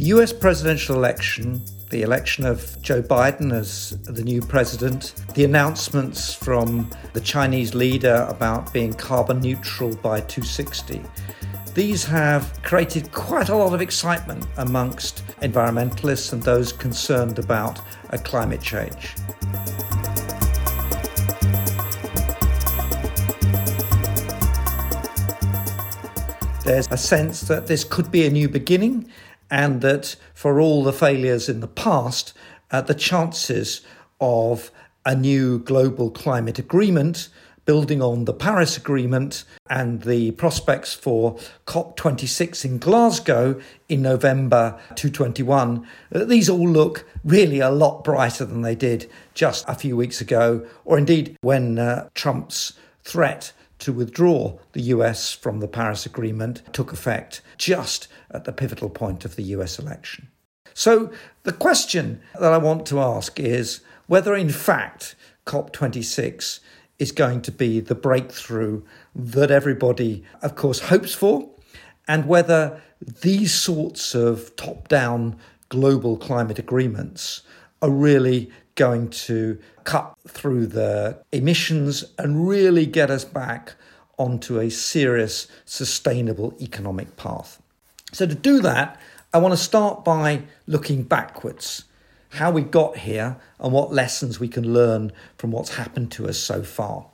The US presidential election, the election of Joe Biden as the new president, the announcements from the Chinese leader about being carbon neutral by 260. these have created quite a lot of excitement amongst environmentalists and those concerned about climate change. There's a sense that this could be a new beginning and that for all the failures in the past, uh, the chances of a new global climate agreement building on the Paris Agreement and the prospects for COP26 in Glasgow in November 2021, uh, these all look really a lot brighter than they did just a few weeks ago, or indeed when uh, Trump's threat to withdraw the US from the Paris Agreement took effect just at the pivotal point of the US election. So, the question that I want to ask is whether, in fact, COP26 is going to be the breakthrough that everybody, of course, hopes for, and whether these sorts of top down global climate agreements are really going to cut through the emissions and really get us back onto a serious, sustainable economic path. So, to do that, I want to start by looking backwards, how we got here, and what lessons we can learn from what's happened to us so far.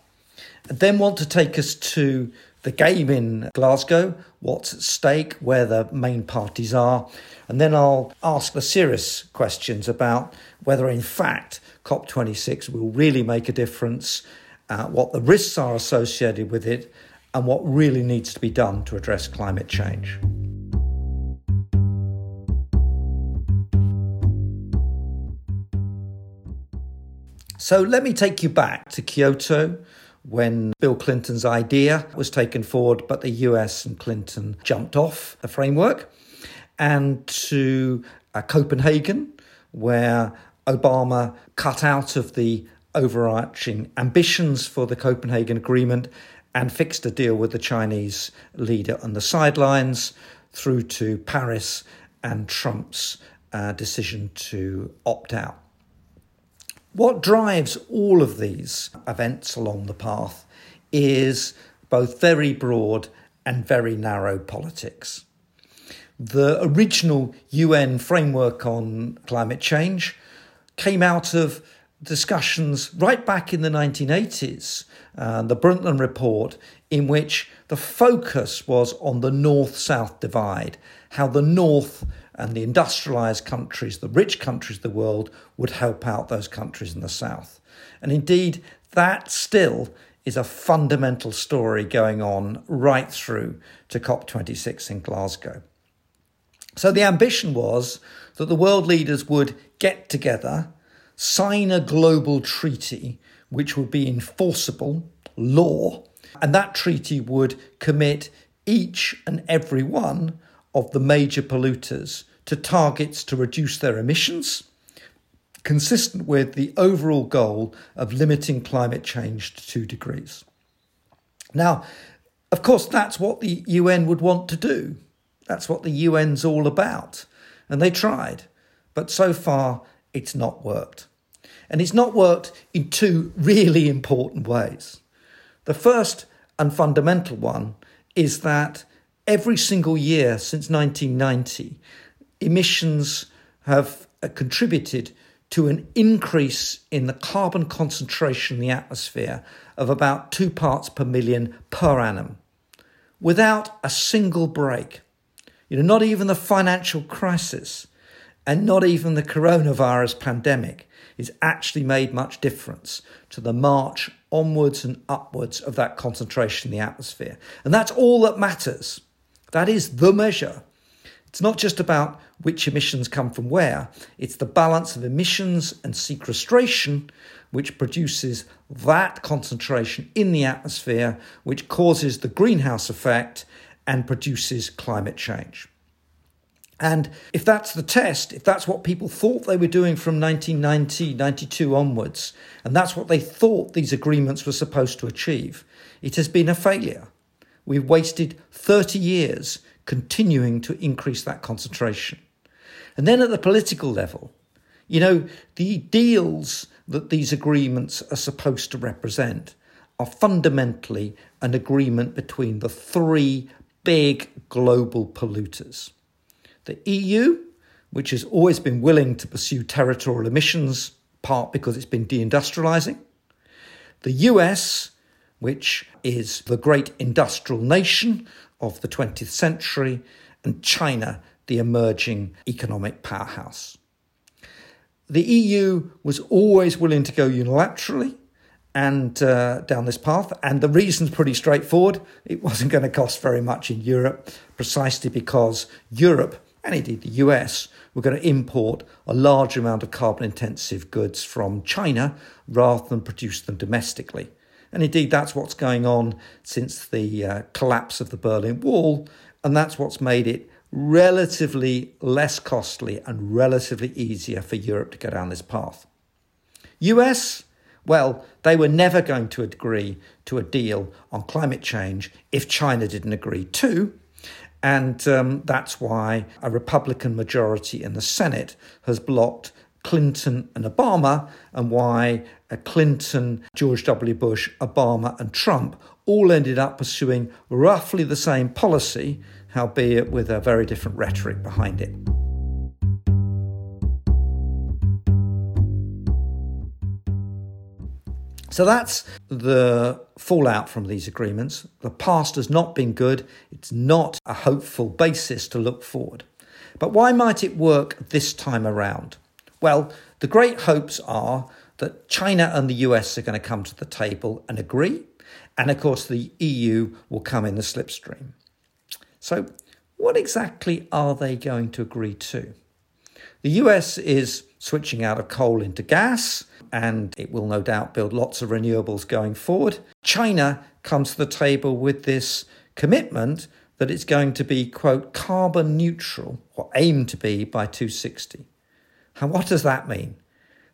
I then want to take us to the game in Glasgow, what's at stake, where the main parties are, and then I'll ask the serious questions about whether, in fact, COP26 will really make a difference, uh, what the risks are associated with it, and what really needs to be done to address climate change. So let me take you back to Kyoto when Bill Clinton's idea was taken forward, but the US and Clinton jumped off the framework, and to uh, Copenhagen, where Obama cut out of the overarching ambitions for the Copenhagen Agreement and fixed a deal with the Chinese leader on the sidelines through to Paris and Trump's uh, decision to opt out. What drives all of these events along the path is both very broad and very narrow politics. The original UN framework on climate change came out of discussions right back in the 1980s, uh, the Brundtland Report, in which the focus was on the north south divide, how the north and the industrialized countries, the rich countries of the world, would help out those countries in the south. And indeed, that still is a fundamental story going on right through to COP26 in Glasgow. So the ambition was that the world leaders would get together, sign a global treaty which would be enforceable law, and that treaty would commit each and every one of the major polluters to targets to reduce their emissions, consistent with the overall goal of limiting climate change to two degrees. Now, of course, that's what the UN would want to do. That's what the UN's all about. And they tried, but so far it's not worked. And it's not worked in two really important ways. The first and fundamental one is that every single year since 1990, emissions have uh, contributed to an increase in the carbon concentration in the atmosphere of about two parts per million per annum without a single break. You know, not even the financial crisis and not even the coronavirus pandemic has actually made much difference to the march onwards and upwards of that concentration in the atmosphere. And that's all that matters. That is the measure. It's not just about which emissions come from where, it's the balance of emissions and sequestration which produces that concentration in the atmosphere, which causes the greenhouse effect and produces climate change. And if that's the test, if that's what people thought they were doing from 1990, 92 onwards, and that's what they thought these agreements were supposed to achieve, it has been a failure. We've wasted 30 years continuing to increase that concentration. And then at the political level, you know, the deals that these agreements are supposed to represent are fundamentally an agreement between the three big global polluters the EU, which has always been willing to pursue territorial emissions, part because it's been deindustrializing, the US, which is the great industrial nation of the 20th century, and China, the emerging economic powerhouse. The EU was always willing to go unilaterally and uh, down this path, and the reason's pretty straightforward. It wasn't going to cost very much in Europe, precisely because Europe and indeed the US were going to import a large amount of carbon intensive goods from China rather than produce them domestically. And indeed, that's what's going on since the uh, collapse of the Berlin Wall, and that's what's made it relatively less costly and relatively easier for Europe to go down this path. US, well, they were never going to agree to a deal on climate change if China didn't agree too. And um, that's why a Republican majority in the Senate has blocked Clinton and Obama, and why Clinton, George W. Bush, Obama, and Trump all ended up pursuing roughly the same policy, albeit with a very different rhetoric behind it. So that's the fallout from these agreements. The past has not been good. It's not a hopeful basis to look forward. But why might it work this time around? Well, the great hopes are that China and the US are going to come to the table and agree. And of course, the EU will come in the slipstream. So, what exactly are they going to agree to? The US is switching out of coal into gas and it will no doubt build lots of renewables going forward. China comes to the table with this commitment that it's going to be, quote, carbon neutral or aim to be by 260. And what does that mean?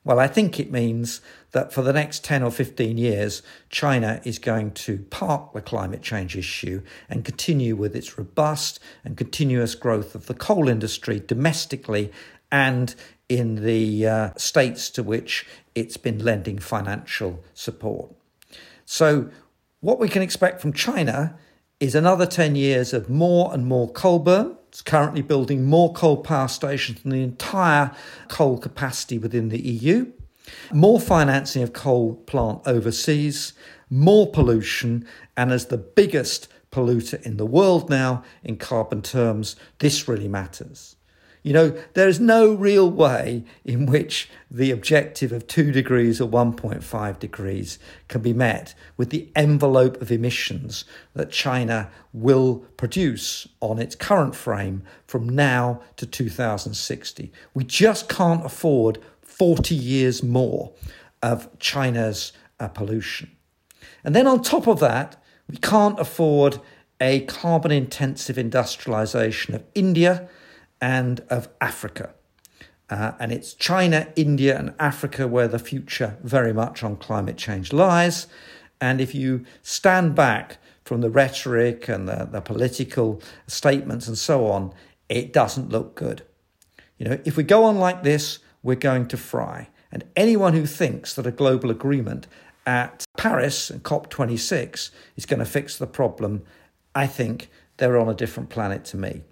Well, I think it means that for the next 10 or 15 years, China is going to park the climate change issue and continue with its robust and continuous growth of the coal industry domestically and in the uh, states to which it's been lending financial support. So, what we can expect from China is another 10 years of more and more coal burn. It's currently building more coal power stations than the entire coal capacity within the EU, more financing of coal plant overseas, more pollution, and as the biggest polluter in the world now in carbon terms, this really matters. You know, there is no real way in which the objective of 2 degrees or 1.5 degrees can be met with the envelope of emissions that China will produce on its current frame from now to 2060. We just can't afford 40 years more of China's uh, pollution. And then on top of that, we can't afford a carbon intensive industrialization of India and of Africa. Uh, and it's China, India, and Africa where the future very much on climate change lies. And if you stand back from the rhetoric and the, the political statements and so on, it doesn't look good. You know, if we go on like this, we're going to fry. And anyone who thinks that a global agreement at Paris and COP26 is going to fix the problem, I think they're on a different planet to me.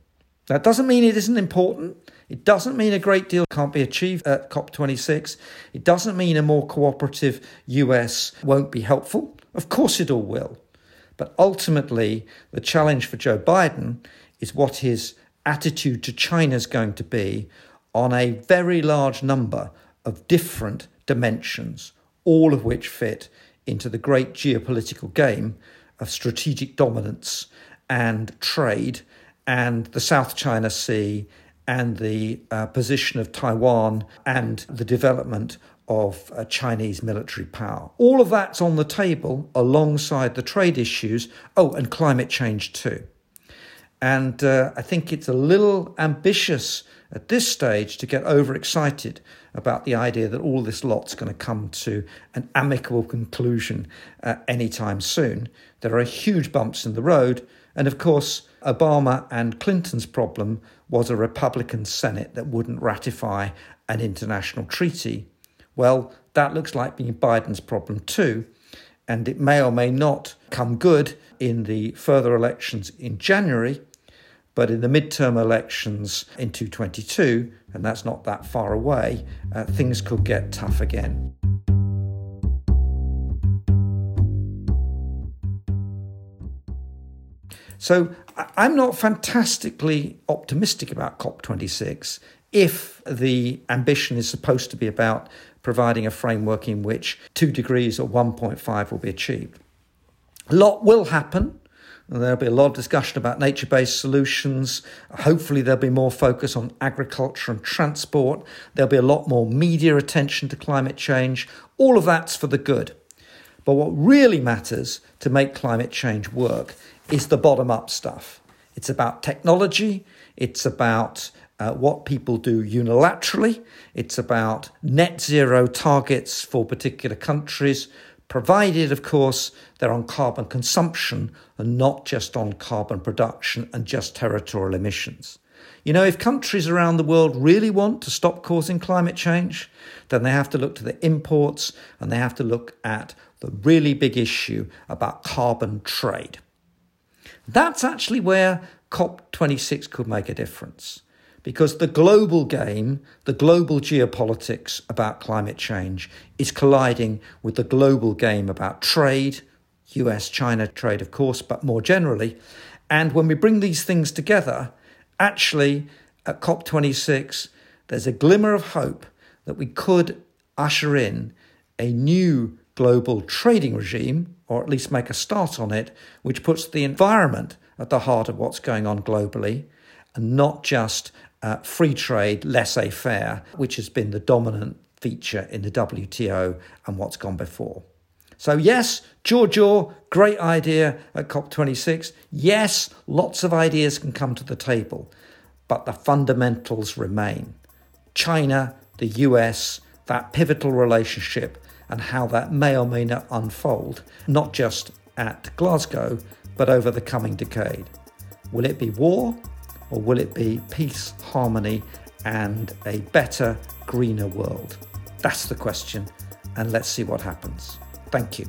That doesn't mean it isn't important. It doesn't mean a great deal can't be achieved at COP26. It doesn't mean a more cooperative US won't be helpful. Of course, it all will. But ultimately, the challenge for Joe Biden is what his attitude to China is going to be on a very large number of different dimensions, all of which fit into the great geopolitical game of strategic dominance and trade and the South China Sea and the uh, position of Taiwan and the development of uh, Chinese military power. All of that's on the table alongside the trade issues. Oh, and climate change too. And uh, I think it's a little ambitious at this stage to get overexcited about the idea that all this lot's going to come to an amicable conclusion uh, anytime soon. There are huge bumps in the road. And of course, Obama and Clinton's problem was a Republican Senate that wouldn't ratify an international treaty. Well, that looks like being Biden's problem too, and it may or may not come good in the further elections in January. But in the midterm elections in 2022, and that's not that far away, uh, things could get tough again. So I'm not fantastically optimistic about COP26 if the ambition is supposed to be about providing a framework in which 2 degrees or 1.5 will be achieved. A lot will happen. There'll be a lot of discussion about nature based solutions. Hopefully, there'll be more focus on agriculture and transport. There'll be a lot more media attention to climate change. All of that's for the good. But what really matters to make climate change work is the bottom up stuff. It's about technology, it's about uh, what people do unilaterally, it's about net zero targets for particular countries, provided, of course, they're on carbon consumption and not just on carbon production and just territorial emissions. You know, if countries around the world really want to stop causing climate change, then they have to look to the imports and they have to look at the really big issue about carbon trade. That's actually where COP26 could make a difference because the global game, the global geopolitics about climate change is colliding with the global game about trade, US China trade, of course, but more generally. And when we bring these things together, actually, at COP26, there's a glimmer of hope that we could usher in a new global trading regime, or at least make a start on it, which puts the environment at the heart of what's going on globally and not just uh, free trade, laissez faire, which has been the dominant feature in the WTO and what's gone before. So, yes, Giorgio, great idea at COP26. Yes, lots of ideas can come to the table, but the fundamentals remain. China, the US, that pivotal relationship, and how that may or may not unfold, not just at Glasgow, but over the coming decade. Will it be war or will it be peace, harmony, and a better, greener world? That's the question, and let's see what happens. Thank you.